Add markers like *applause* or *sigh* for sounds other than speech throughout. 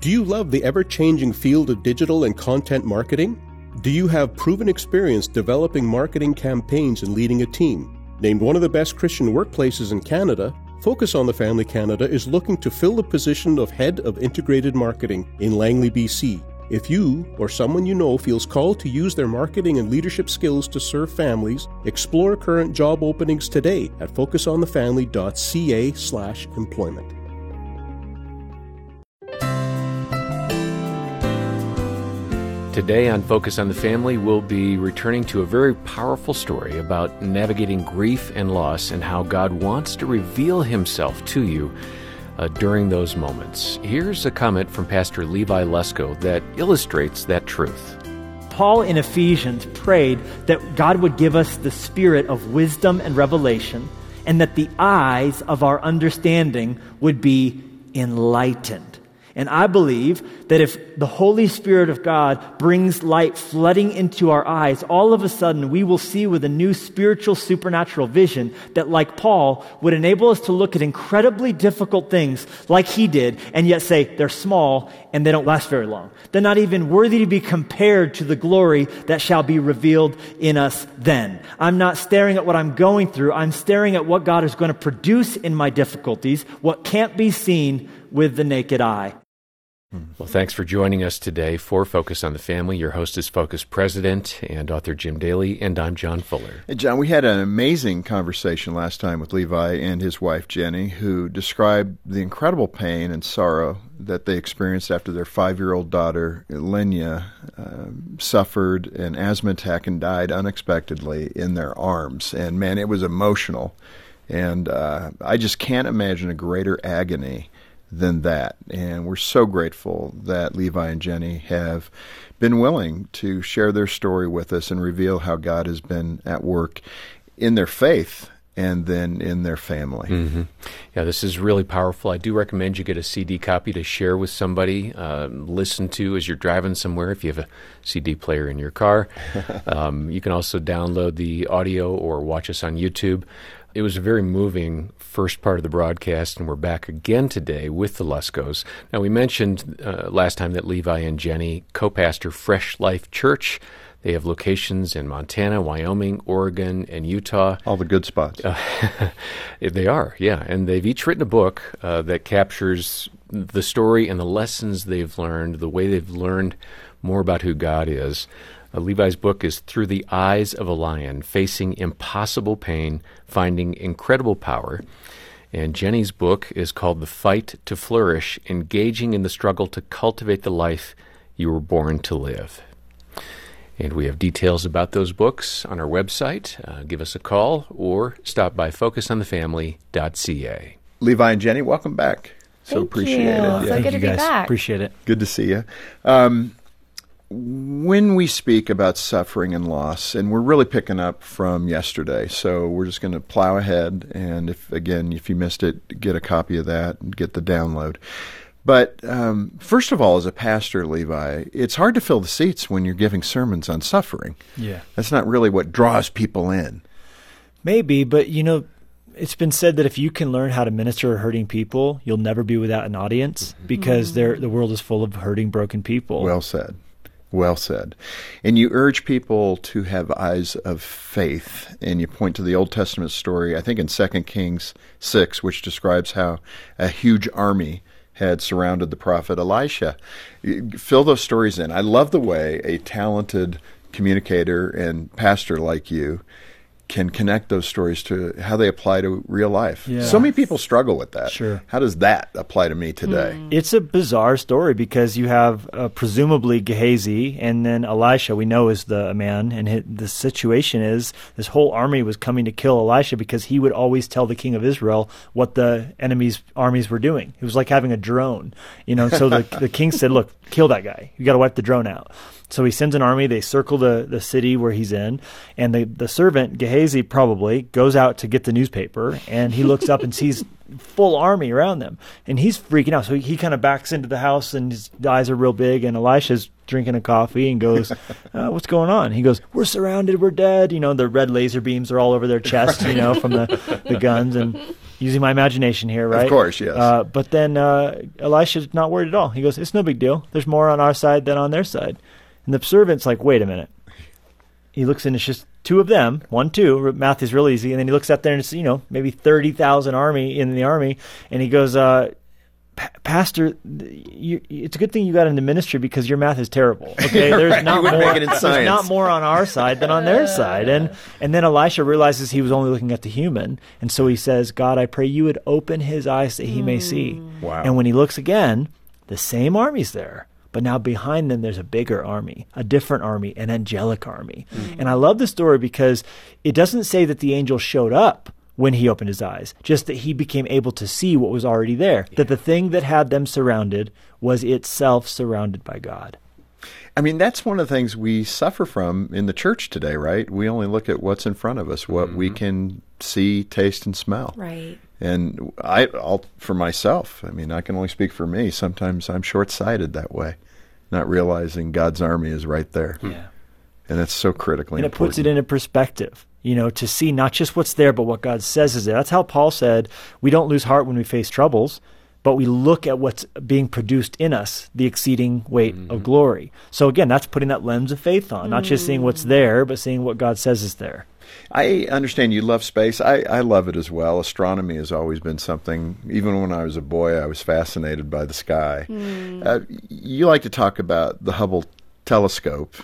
Do you love the ever changing field of digital and content marketing? Do you have proven experience developing marketing campaigns and leading a team? Named one of the best Christian workplaces in Canada, Focus on the Family Canada is looking to fill the position of Head of Integrated Marketing in Langley, BC. If you or someone you know feels called to use their marketing and leadership skills to serve families, explore current job openings today at focusonthefamily.ca/employment. Today on Focus on the Family, we'll be returning to a very powerful story about navigating grief and loss and how God wants to reveal himself to you uh, during those moments. Here's a comment from Pastor Levi Lusko that illustrates that truth. Paul in Ephesians prayed that God would give us the spirit of wisdom and revelation, and that the eyes of our understanding would be enlightened. And I believe that if the Holy Spirit of God brings light flooding into our eyes, all of a sudden we will see with a new spiritual supernatural vision that, like Paul, would enable us to look at incredibly difficult things like he did and yet say they're small and they don't last very long. They're not even worthy to be compared to the glory that shall be revealed in us then. I'm not staring at what I'm going through. I'm staring at what God is going to produce in my difficulties, what can't be seen with the naked eye. Well, thanks for joining us today for Focus on the Family. Your host is Focus President and author Jim Daly, and I'm John Fuller. Hey, John, we had an amazing conversation last time with Levi and his wife Jenny, who described the incredible pain and sorrow that they experienced after their five year old daughter, Lenya, uh, suffered an asthma attack and died unexpectedly in their arms. And man, it was emotional. And uh, I just can't imagine a greater agony than that. And we're so grateful that Levi and Jenny have been willing to share their story with us and reveal how God has been at work in their faith and then in their family. Mm-hmm. Yeah, this is really powerful. I do recommend you get a CD copy to share with somebody, uh, listen to as you're driving somewhere if you have a CD player in your car. *laughs* um, you can also download the audio or watch us on YouTube. It was a very moving first part of the broadcast, and we're back again today with the Luskos. Now, we mentioned uh, last time that Levi and Jenny co pastor Fresh Life Church. They have locations in Montana, Wyoming, Oregon, and Utah. All the good spots. Uh, *laughs* they are, yeah. And they've each written a book uh, that captures the story and the lessons they've learned, the way they've learned more about who God is. Uh, Levi's book is Through the Eyes of a Lion Facing Impossible Pain, Finding Incredible Power. And Jenny's book is called The Fight to Flourish Engaging in the Struggle to Cultivate the Life You Were Born to Live. And we have details about those books on our website. Uh, give us a call or stop by focusonthefamily.ca. Levi and Jenny, welcome back. So Thank appreciate you. it. So Thank good you to be guys. back. Appreciate it. Good to see you. Um, when we speak about suffering and loss, and we're really picking up from yesterday, so we're just going to plow ahead. And if again, if you missed it, get a copy of that and get the download. But um, first of all, as a pastor, Levi, it's hard to fill the seats when you're giving sermons on suffering. Yeah. That's not really what draws people in. Maybe, but you know, it's been said that if you can learn how to minister to hurting people, you'll never be without an audience because they're, the world is full of hurting, broken people. Well said. Well said. And you urge people to have eyes of faith. And you point to the Old Testament story, I think in 2 Kings 6, which describes how a huge army had surrounded the prophet Elisha. Fill those stories in. I love the way a talented communicator and pastor like you can connect those stories to how they apply to real life. Yeah. So many people struggle with that. Sure. How does that apply to me today? It's a bizarre story because you have uh, presumably Gehazi, and then Elisha, we know is the man, and hi the situation is this whole army was coming to kill Elisha because he would always tell the king of Israel what the enemy's armies were doing. It was like having a drone, you know. So the *laughs* the king said, "Look, kill that guy. You got to wipe the drone out." So he sends an army. They circle the, the city where he's in, and the the servant Gehazi probably goes out to get the newspaper, and he looks up and sees full army around them, and he's freaking out. So he, he kind of backs into the house, and his eyes are real big. And Elisha's drinking a coffee and goes, *laughs* uh, "What's going on?" He goes, "We're surrounded. We're dead." You know, the red laser beams are all over their chest. You know, from the the guns, and using my imagination here, right? Of course, yes. Uh, but then uh, Elisha's not worried at all. He goes, "It's no big deal. There's more on our side than on their side." And the servant's like, "Wait a minute." He looks and it's just two of them, one, two. Math is real easy. And then he looks up there and it's you know maybe thirty thousand army in the army, and he goes, uh, Pastor, you, it's a good thing you got into ministry because your math is terrible. *laughs* Okay, there's right. not more. There's not more on our side than on their side, and and then Elisha realizes he was only looking at the human, and so he says, "God, I pray you would open his eyes that he may see." Wow. And when he looks again, the same army's there. But now behind them, there's a bigger army, a different army, an angelic army. Mm-hmm. And I love the story because it doesn't say that the angel showed up when he opened his eyes, just that he became able to see what was already there, yeah. that the thing that had them surrounded was itself surrounded by God. I mean, that's one of the things we suffer from in the church today, right? We only look at what's in front of us, what mm-hmm. we can see, taste, and smell. Right. And I, I'll, for myself, I mean, I can only speak for me. Sometimes I'm short sighted that way, not realizing God's army is right there. Yeah. And that's so critically and important. it puts it into perspective you know, to see not just what's there, but what God says is there. That's how Paul said, we don't lose heart when we face troubles, but we look at what's being produced in us, the exceeding weight mm-hmm. of glory. So again, that's putting that lens of faith on, not just seeing what's there, but seeing what God says is there. I understand you love space. I, I love it as well. Astronomy has always been something, even when I was a boy, I was fascinated by the sky. Mm. Uh, you like to talk about the Hubble telescope.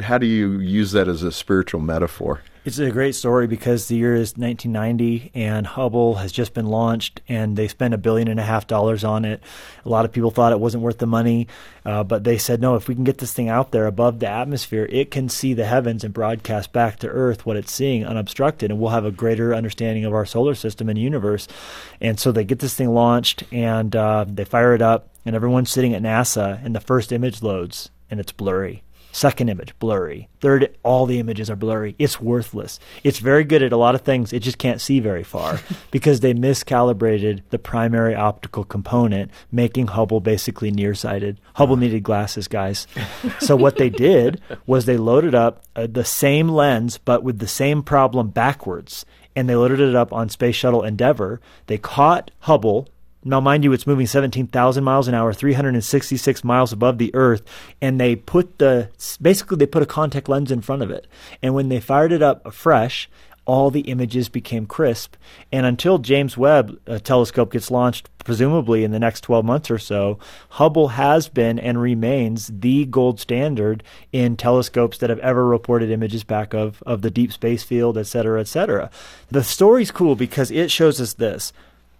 How do you use that as a spiritual metaphor? It's a great story because the year is 1990 and Hubble has just been launched and they spent a billion and a half dollars on it. A lot of people thought it wasn't worth the money, uh, but they said, no, if we can get this thing out there above the atmosphere, it can see the heavens and broadcast back to Earth what it's seeing unobstructed, and we'll have a greater understanding of our solar system and universe. And so they get this thing launched and uh, they fire it up, and everyone's sitting at NASA, and the first image loads and it's blurry. Second image, blurry. Third, all the images are blurry. It's worthless. It's very good at a lot of things. It just can't see very far *laughs* because they miscalibrated the primary optical component, making Hubble basically nearsighted. Hubble needed glasses, guys. so what they did *laughs* was they loaded up uh, the same lens, but with the same problem backwards. And they loaded it up on Space Shuttle Endeavour. They caught Hubble now, mind you, it's moving 17,000 miles an hour, 366 miles above the Earth, and they put the basically they put a contact lens in front of it. And when they fired it up fresh, all the images became crisp. And until James Webb uh, telescope gets launched, presumably in the next 12 months or so, Hubble has been and remains the gold standard in telescopes that have ever reported images back of, of the deep space field, et cetera, et cetera. The story's cool because it shows us this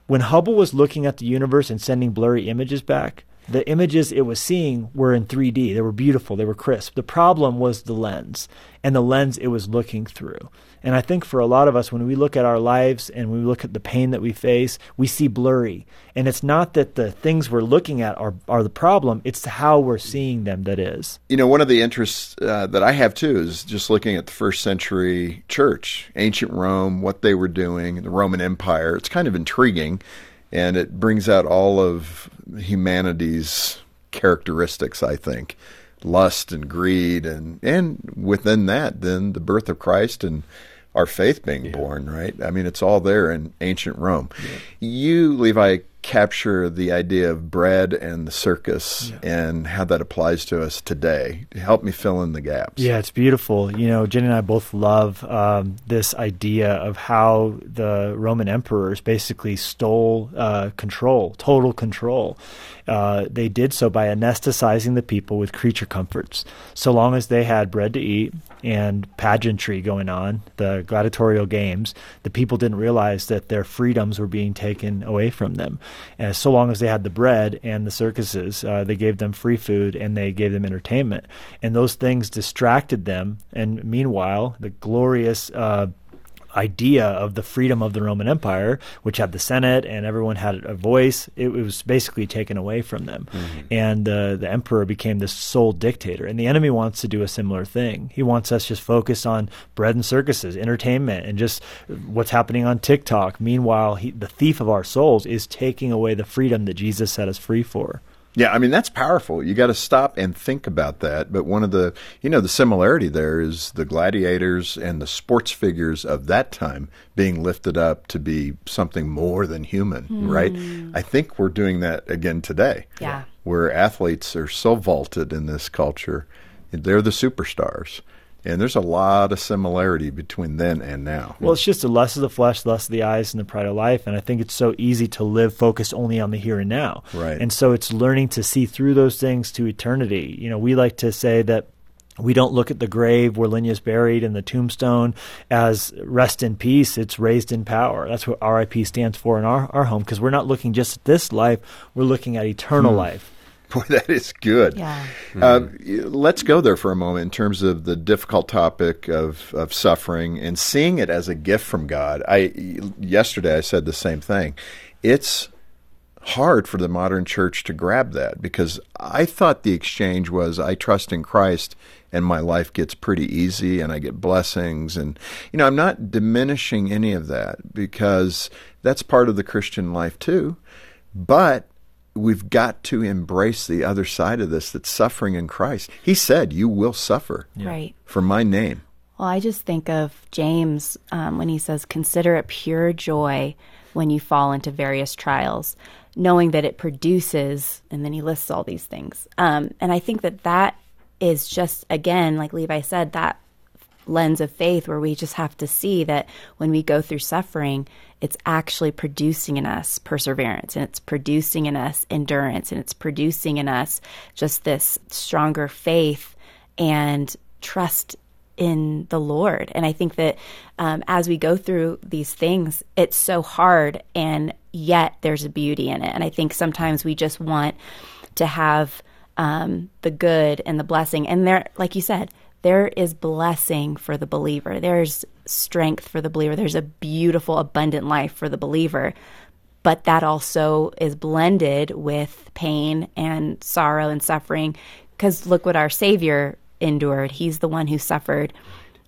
when Hubble was looking at the universe and sending blurry images back, the images it was seeing were in 3D. They were beautiful, they were crisp. The problem was the lens and the lens it was looking through. And I think for a lot of us, when we look at our lives and we look at the pain that we face, we see blurry. And it's not that the things we're looking at are, are the problem, it's how we're seeing them that is. You know, one of the interests uh, that I have too is just looking at the first century church, ancient Rome, what they were doing, the Roman Empire. It's kind of intriguing and it brings out all of humanity's characteristics, I think lust and greed and and within that then the birth of Christ and our faith being yeah. born, right? I mean, it's all there in ancient Rome. Yeah. You, Levi, capture the idea of bread and the circus yeah. and how that applies to us today. Help me fill in the gaps. Yeah, it's beautiful. You know, Jenny and I both love um, this idea of how the Roman emperors basically stole uh, control, total control. Uh, they did so by anesthetizing the people with creature comforts. So long as they had bread to eat and pageantry going on, the gladiatorial games, the people didn't realize that their freedoms were being taken away from them. And so long as they had the bread and the circuses, uh, they gave them free food and they gave them entertainment. And those things distracted them. And meanwhile, the glorious uh, idea of the freedom of the Roman Empire, which had the Senate and everyone had a voice, it, was basically taken away from them. Mm-hmm. And uh, the emperor became the sole dictator. And the enemy wants to do a similar thing. He wants us just focused on bread and circuses, entertainment, and just what's happening on TikTok. Meanwhile, he, the thief of our souls is taking away the freedom that Jesus set us free for. Yeah, I mean that's powerful. You got to stop and think about that. But one of the, you know, the similarity there is the gladiators and the sports figures of that time being lifted up to be something more than human, mm. right? I think we're doing that again today. Yeah. Where athletes are so vaulted in this culture, they're the superstars. And there's a lot of similarity between then and now. Well, it's just the lust of the flesh, lust of the eyes, and the pride of life. And I think it's so easy to live focused only on the here and now. Right. And so it's learning to see through those things to eternity. You know, we like to say that we don't look at the grave where is buried and the tombstone as rest in peace. It's raised in power. That's what RIP stands for in our, our home because we're not looking just at this life, we're looking at eternal hmm. life. *laughs* Boy, that is good. Yeah. Uh, let's go there for a moment in terms of the difficult topic of, of suffering and seeing it as a gift from God. I yesterday I said the same thing. It's hard for the modern church to grab that because I thought the exchange was I trust in Christ and my life gets pretty easy and I get blessings and you know I'm not diminishing any of that because that's part of the Christian life too. But we've got to embrace the other side of this that's suffering in Christ. He said, You will suffer right. for my name. Well, I just think of James um, when he says, Consider it pure joy when you fall into various trials, knowing that it produces, and then he lists all these things. Um, and I think that that is just, again, like Levi said, that lens of faith where we just have to see that when we go through suffering, it's actually producing in us perseverance and it's producing in us endurance and it's producing in us just this stronger faith and trust in the Lord. And I think that um, as we go through these things, it's so hard, and yet there's a beauty in it. And I think sometimes we just want to have um, the good and the blessing. And there, like you said, there is blessing for the believer. There's strength for the believer. There's a beautiful, abundant life for the believer. But that also is blended with pain and sorrow and suffering. Because look what our Savior endured. He's the one who suffered.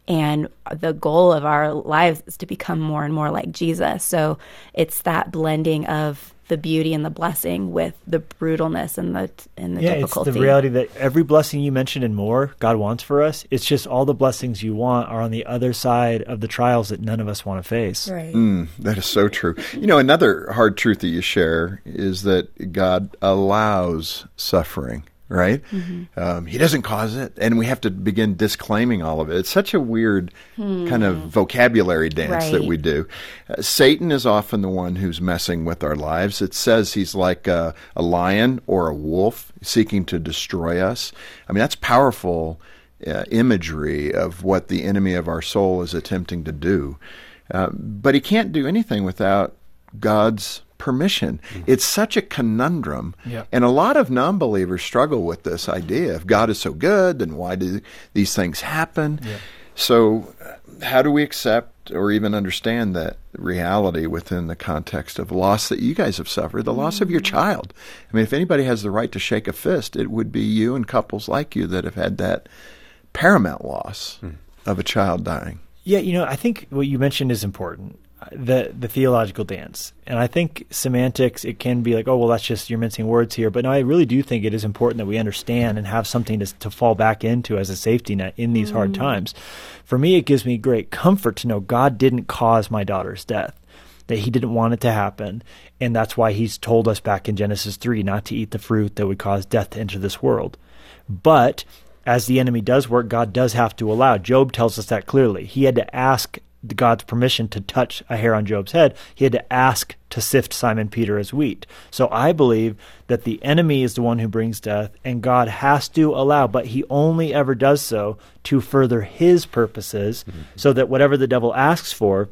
And the goal of our lives is to become more and more like Jesus. So it's that blending of the beauty and the blessing with the brutalness and the and the yeah, difficulty. it's the reality that every blessing you mentioned and more God wants for us. It's just all the blessings you want are on the other side of the trials that none of us want to face. Right. Mm, that is so true. You know, another hard truth that you share is that God allows suffering right? Mm-hmm. Um, he doesn't cause it, and we have to begin disclaiming all of it. It's such a weird hmm. kind of vocabulary dance right. that we do. Uh, Satan is often the one who's messing with our lives. It says he's like a, a lion or a wolf seeking to destroy us. I mean, that's powerful uh, imagery of what the enemy of our soul is attempting to do. Uh, but he can't do anything without God's permission. Mm-hmm. It's such a conundrum. Yeah. And a lot of non believers struggle with this idea. If God is so good, then why do these things happen? Yeah. So, uh, how do we accept or even understand that reality within the context of loss that you guys have suffered, the loss of your mm-hmm. child? I mean, if anybody has the right to shake a fist, it would be you and couples like you that have had that paramount loss mm. of a child dying. Yeah, you know, I think what you mentioned is important the the theological dance. And I think semantics it can be like, oh well, that's just you're mincing words here. But no, I really do think it is important that we understand and have something to to fall back into as a safety net in these mm. hard times. For me, it gives me great comfort to know God didn't cause my daughter's death. That he didn't want it to happen. And that's why he's told us back in Genesis 3 not to eat the fruit that would cause death to enter this world. But as the enemy does work, God does have to allow. Job tells us that clearly. He had to ask God's permission to touch a hair on Job's head, he had to ask to sift Simon Peter as wheat. So I believe that the enemy is the one who brings death, and God has to allow, but he only ever does so to further his purposes, mm-hmm. so that whatever the devil asks for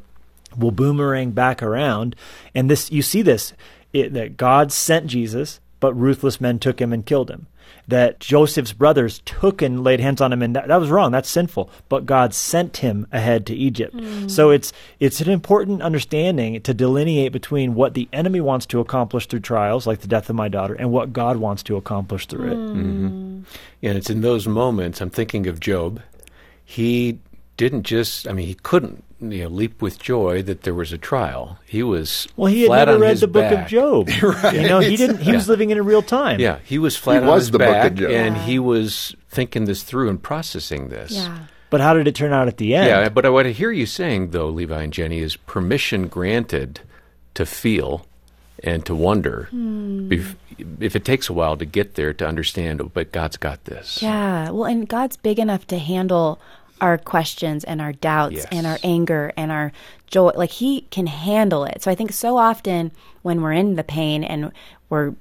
will boomerang back around. And this, you see this, it, that God sent Jesus, but ruthless men took him and killed him that Joseph's brothers took and laid hands on him, and that, that was wrong. That's sinful. But God sent him ahead to Egypt. Mm. So it's it's an important understanding to delineate between what the enemy wants to accomplish through trials, like the death of my daughter, and what God wants to accomplish through it. Mm-hmm. Yeah, and it's in those moments. I'm thinking of Job. He didn't just. I mean, he couldn't you know, leap with joy that there was a trial. He was Well, he had flat never read his the book of Job. *laughs* You know, he didn't. He was living in a real time. Yeah, he was flat He on was his the book of back, Job. and he was thinking this through and processing this. Yeah. But how did it turn out at the end? Yeah, but I what I hear you saying, though, Levi and Jenny, is permission granted to feel and to wonder. Hmm. If, if it takes a while to get there to understand, oh, but God's got this. Yeah. Well, and God's big enough to handle our questions and our doubts Yes. and our anger and our joy. Like He can handle it. So I think so often when we're in the pain and we're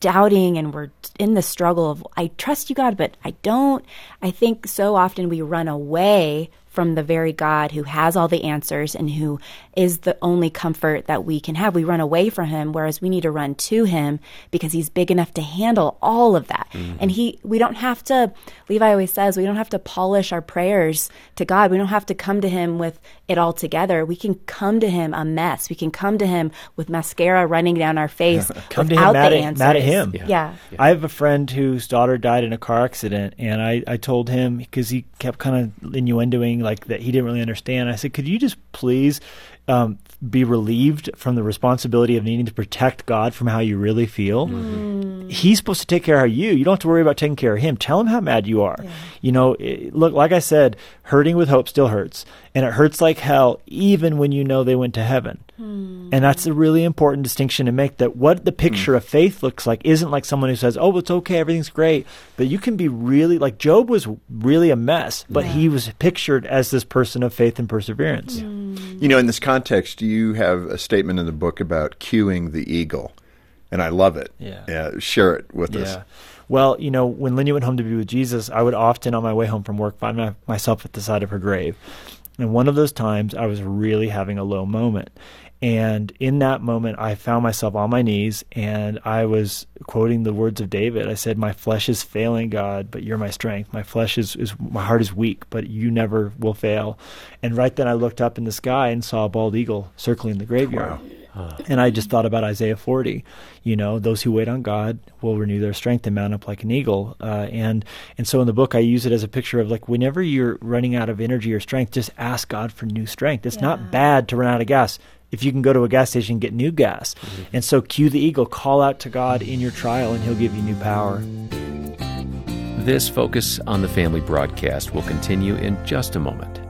doubting and we're in the struggle of, I trust you, God, but I don't, I think so often we run away from the very God who has all the answers and who is the only comfort that we can have. We run away from him, whereas we need to run to him because he's big enough to handle all of that. Mm-hmm. And he, we don't have to, Levi always says, we don't have to polish our prayers to God. We don't have to come to him with it all together. We can come to him a mess. We can come to him with mascara running down our face *laughs* Come to him mad the at, mad at him. Yeah. I have a friend whose daughter died in a car accident, and I, I told him because he kept kind of innuendoing like that he didn't really understand. I said, "Could you just please um, be relieved from the responsibility of needing to protect God from how you really feel? He's supposed to take care of you. You don't have to worry about taking care of him. Tell him how mad you are. You know, it, look, like I said, hurting with hope still hurts, and it hurts like hell, even when you know they went to heaven. Hmm. And that's a really important distinction to make that what the hmm. picture of faith looks like isn't like someone who says, oh, it's okay, everything's great. But you can be really, like Job was really a mess, but he was pictured as this person of faith and perseverance. Hmm. You know, in this context, you have a statement in the book about cueing the eagle, and I love it. Yeah. share it with Yeah. us. Well, you know, when Lenya went home to be with Jesus, I would often, on my way home from work, find my, myself at the side of her grave. And one of those times, I was really having a low moment. And in that moment, I found myself on my knees and I was quoting the words of David. I said, My flesh is failing, God, but you're my strength. My flesh is, is my heart is weak, but you never will fail. And right then I looked up in the sky and saw a bald eagle circling the graveyard. And I just thought about Isaiah 40. You know, those who wait on God will renew their strength and mount up like an eagle. Uh, and and so in the book, I use it as a picture of like whenever you're running out of energy or strength, just ask God for new strength. It's not bad to run out of gas if you can go to a gas station and get new gas. And so cue the eagle, call out to God in your trial, and He'll give you new power. This Focus on the Family broadcast will continue in just a moment.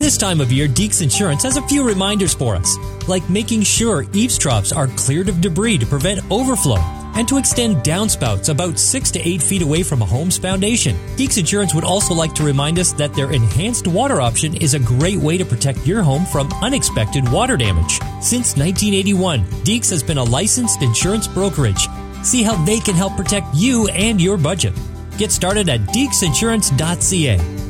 This time of year, Deeks Insurance has a few reminders for us, like making sure eavestroughs are cleared of debris to prevent overflow and to extend downspouts about 6 to 8 feet away from a home's foundation. Deeks Insurance would also like to remind us that their enhanced water option is a great way to protect your home from unexpected water damage. Since 1981, Deeks has been a licensed insurance brokerage. See how they can help protect you and your budget. Get started at deeksinsurance.ca.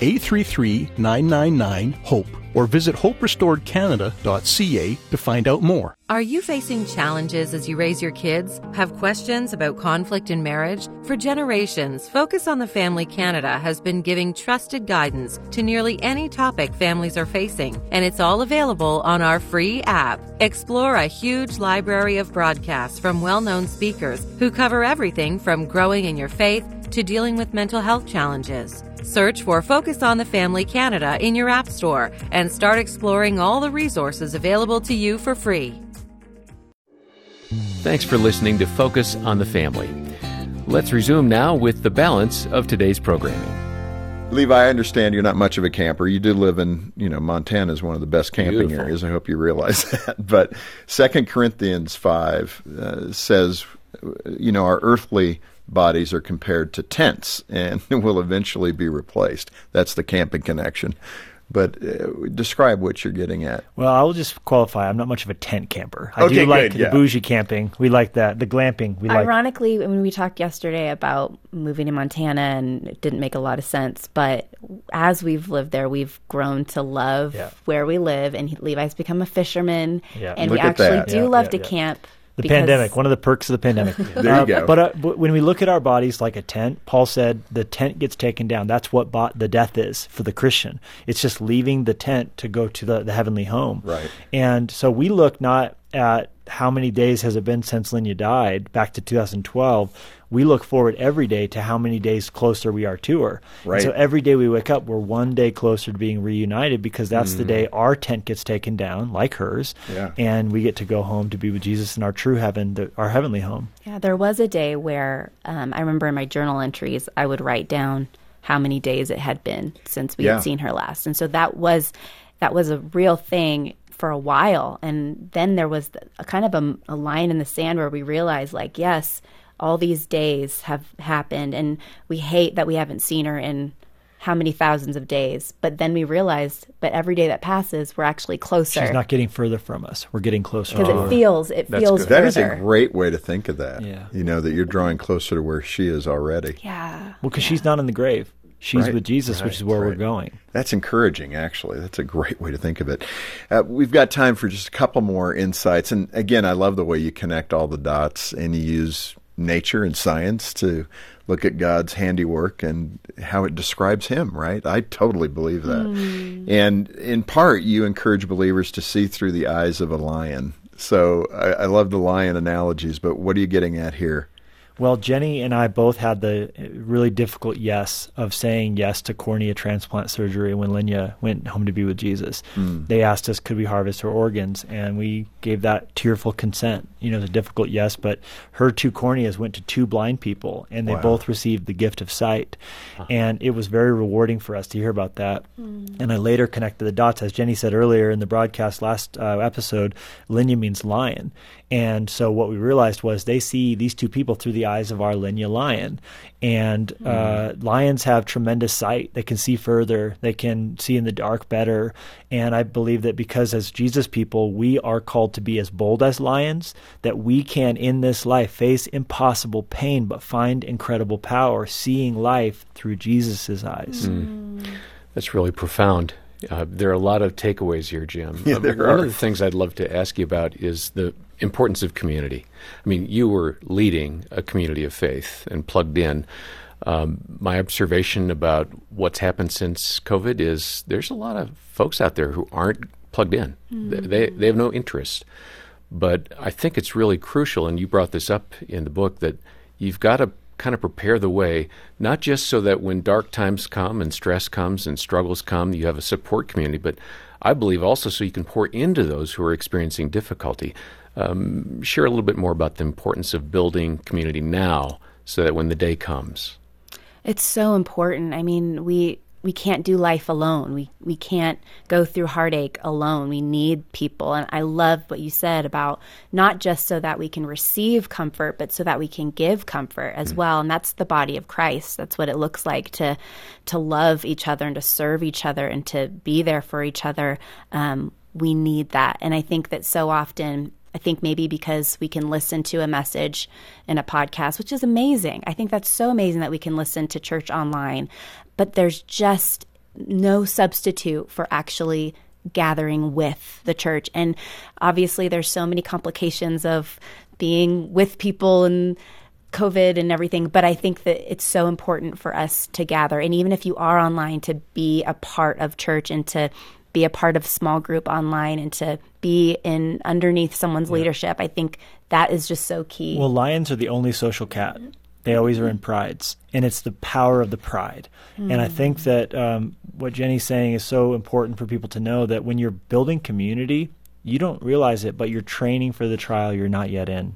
833 999 HOPE or visit hoperestoredcanada.ca to find out more. Are you facing challenges as you raise your kids? Have questions about conflict in marriage? For generations, Focus on the Family Canada has been giving trusted guidance to nearly any topic families are facing, and it's all available on our free app. Explore a huge library of broadcasts from well known speakers who cover everything from growing in your faith to dealing with mental health challenges. Search for Focus on the Family Canada in your App Store and start exploring all the resources available to you for free. Thanks for listening to Focus on the Family. Let's resume now with the balance of today's programming. Levi, I understand you're not much of a camper. You do live in, you know, Montana is one of the best camping Beautiful. areas. I hope you realize *laughs* that. But Second Corinthians five uh, says, you know, our earthly bodies are compared to tents and *laughs* will eventually be replaced. That's the camping connection. But uh, describe what you're getting at. Well, I'll just qualify. I'm not much of a tent camper. I Okay, do like good, the yeah. bougie camping. We like that. The glamping. We like. Ironically, when we talked yesterday about moving to Montana and it didn't make a lot of sense, but as we've lived there, we've grown to love Yeah. where we live. And Levi's become a fisherman, Yeah. and Look we actually that. do Yeah, love yeah, to yeah. camp. The because- pandemic, one of the perks of the pandemic. *laughs* There you Uh, go. But, uh, but when we look at our bodies like a tent, Paul said the tent gets taken down. That's what bo- the death is for the Christian. It's just leaving the tent to go to the, the heavenly home. Right. And so we look not at how many days has it been since Lenya died back to 2012. We look forward every day to how many days closer we are to her. And Right. So every day we wake up, we're one day closer to being reunited because that's the day our tent gets taken down, like hers, Yeah. and we get to go home to be with Jesus in our true heaven, the, our heavenly home. Yeah, there was a day where um, I remember in my journal entries, I would write down how many days it had been since we Yeah. had seen her last, and so that was that was a real thing for a while. And then there was a kind of a, a line in the sand where we realized, like, yes, all these days have happened, and we hate that we haven't seen her in how many thousands of days. But then we realized, but every day that passes, we're actually closer She's not getting further from us. We're getting closer. because to her. it feels it feels. That is a great way to think of that. Yeah. You know, that you're drawing closer to where she is already. yeah. Well, because she's not in the grave. She's Right. with Jesus, which is where we're going. That's encouraging, actually. That's a great way to think of it. Uh, we've got time for just a couple more insights. And again, I love the way you connect all the dots and you use nature and science to look at God's handiwork and how it describes Him, right? I totally believe that. And in part, you encourage believers to see through the eyes of a lion. So I, I love the lion analogies, but what are you getting at here? Well, Jenny and I both had the really difficult yes of saying yes to cornea transplant surgery when Lenya went home to be with Jesus. They asked us, could we harvest her organs? And we gave that tearful consent. You know, the difficult yes, but her two corneas went to two blind people, and they Wow. both received the gift of sight. And it was very rewarding for us to hear about that. And I later connected the dots. As Jenny said earlier in the broadcast last uh, episode, Lenya means lion. And so what we realized was they see these two people through the eyes of our Lenya lion. And uh, lions have tremendous sight. They can see further, they can see in the dark better. And I believe that because as Jesus people, we are called to be as bold as lions, that we can in this life face impossible pain but find incredible power, seeing life through Jesus' eyes. That's really profound. Uh, there are a lot of takeaways here, Jim. Yeah, there One are. of the things I'd love to ask you about is the importance of community. I mean, you were leading a community of faith and plugged in. Um, my observation about what's happened since COVID is there's a lot of folks out there who aren't plugged in. They, they they have no interest. But I think it's really crucial, and you brought this up in the book, that you've got to kind of prepare the way, not just so that when dark times come and stress comes and struggles come, you have a support community, but I believe also so you can pour into those who are experiencing difficulty. Um, share a little bit more about the importance of building community now so that when the day comes. It's so important. I mean, we we can't do life alone. We we can't go through heartache alone. We need people. And I love what you said about not just so that we can receive comfort, but so that we can give comfort as well. And that's the body of Christ. That's what it looks like to to love each other and to serve each other and to be there for each other. Um, we need that. And I think that so often I think maybe because we can listen to a message in a podcast, which is amazing. I think that's so amazing that we can listen to church online, but there's just no substitute for actually gathering with the church. And obviously, there's so many complications of being with people and COVID and everything, but I think that it's so important for us to gather. And even if you are online, to be a part of church and to be a part of small group online and to be in underneath someone's leadership. I think that is just so key. Well, lions are the only social cat. They always are in prides, and it's the power of the pride. And I think that um, what Jenny's saying is so important for people to know that when you're building community, you don't realize it, but you're training for the trial you're not yet in.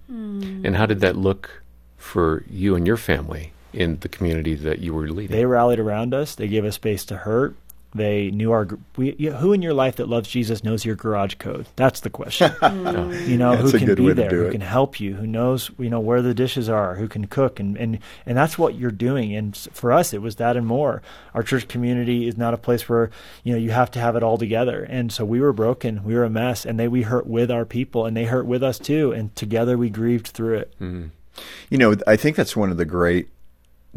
And how did that look for you and your family in the community that you were leading? They rallied around us. They gave us space to hurt. They knew our. We, who in your life that loves Jesus knows your garage code? That's the question. *laughs* Mm. you know, That's who can be there, who it. can help you, who knows, you know, where the dishes are, who can cook, and and and that's what you're doing. And for us, it was that and more. Our church community is not a place where you know you have to have it all together. And so we were broken, we were a mess, and they we hurt with our people, and they hurt with us too. And together we grieved through it. Mm-hmm. You know, I think that's one of the great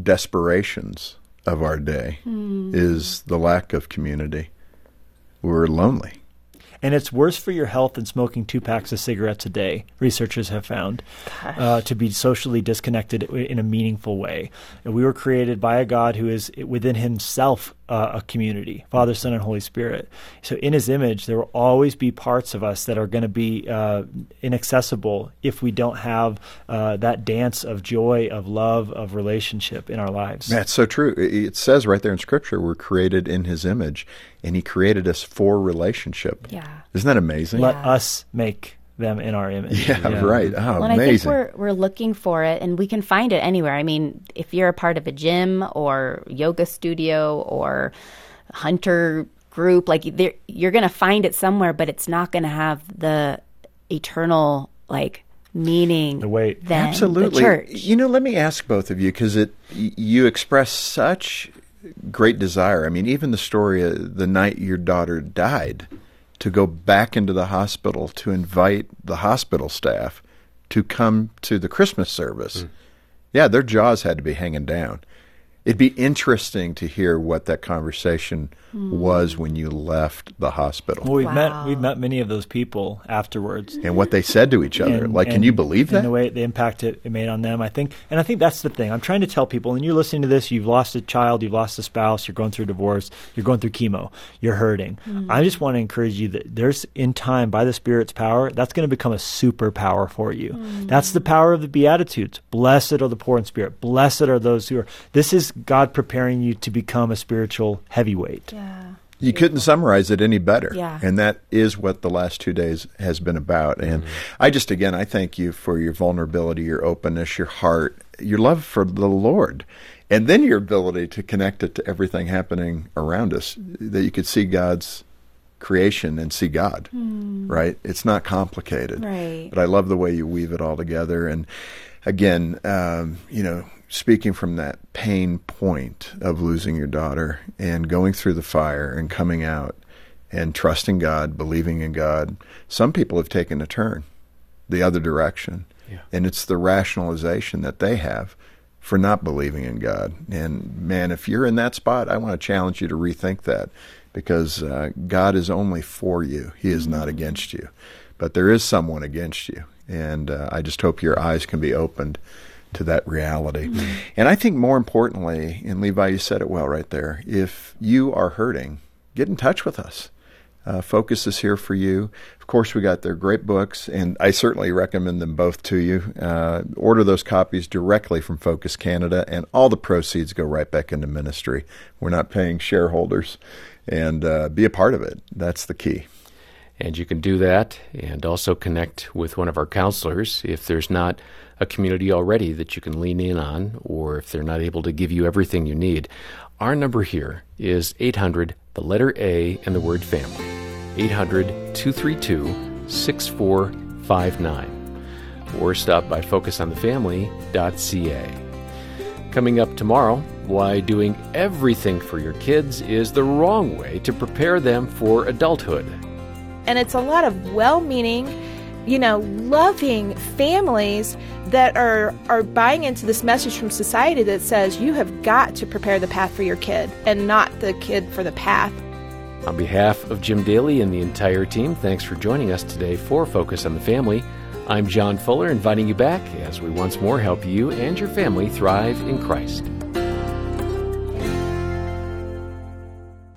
desperations of our day is the lack of community. We're lonely. And it's worse for your health than smoking two packs of cigarettes a day, researchers have found, uh, to be socially disconnected in a meaningful way. And we were created by a God who is within himself uh, a community Father, Son, and Holy Spirit. So, in his image, there will always be parts of us that are going to be uh, inaccessible if we don't have uh, that dance of joy, of love, of relationship in our lives. That's so true. It it says right there in Scripture, we're created in His image, and He created us for relationship. Yeah. Isn't that amazing? Let us make them in our image. yeah, right. Oh, Well, and I think we're we're looking for it, and we can find it anywhere. I mean, if you're a part of a gym or yoga studio or hunter group, like you're going to find it somewhere, but it's not going to have the eternal like meaning. The weight. than Absolutely. the church. You know, let me ask both of you because it you express such great desire. I mean, even the story uh, the night your daughter died, to go back into the hospital to invite the hospital staff to come to the Christmas service. Hmm. Yeah, their jaws had to be hanging down. It'd be interesting to hear what that conversation hmm. was when you left the hospital Well, we've met we've met many of those people afterwards. and what they said to each other. And- like, can you believe that? And the way the impact it, it made on them, I think, and I think that's the thing. I'm trying to tell people, and you're listening to this. You've lost a child, you've lost a spouse, you're going through divorce, you're going through chemo, you're hurting. Hmm. I just want to encourage you that there's in time by the Spirit's power, that's going to become a superpower for you. Hmm. That's the power of the Beatitudes. Blessed are the poor in spirit. Blessed are those who are. This is God preparing you to become a spiritual heavyweight. Yeah. You couldn't summarize it any better. Yeah. And that is what the last two days has been about. And mm-hmm. I just, again, I thank you for your vulnerability, your openness, your heart, your love for the Lord. And then your ability to connect it to everything happening around us, that you could see God's creation and see God, right? It's not complicated. Right. But I love the way you weave it all together. And again, um, you know, speaking from that pain point of losing your daughter and going through the fire and coming out and trusting God, believing in God, some people have taken a turn the other direction. Yeah. And it's the rationalization that they have for not believing in God. And man, if you're in that spot, I want to challenge you to rethink that because uh, God is only for you, He is not against you. But there is someone against you. And uh, I just hope your eyes can be opened to that reality. And I think more importantly, and Levi, you said it well right there, if you are hurting, get in touch with us. Uh, Focus is here for you. Of course, we got their great books, and I certainly recommend them both to you. Uh, order those copies directly from Focus Canada, and all the proceeds go right back into ministry. We're not paying shareholders, and uh, be a part of it. That's the key. And you can do that and also connect with one of our counselors if there's not a community already that you can lean in on, or if they're not able to give you everything you need. Our number here is 800, the letter A, and the word family. 800 232 6459. Or stop by focusonthefamily.ca. Coming up tomorrow, why doing everything for your kids is the wrong way to prepare them for adulthood. And it's a lot of well meaning, you know, loving families that are, are buying into this message from society that says you have got to prepare the path for your kid and not the kid for the path. On behalf of Jim Daly and the entire team, thanks for joining us today for Focus on the Family. I'm John Fuller, inviting you back as we once more help you and your family thrive in Christ.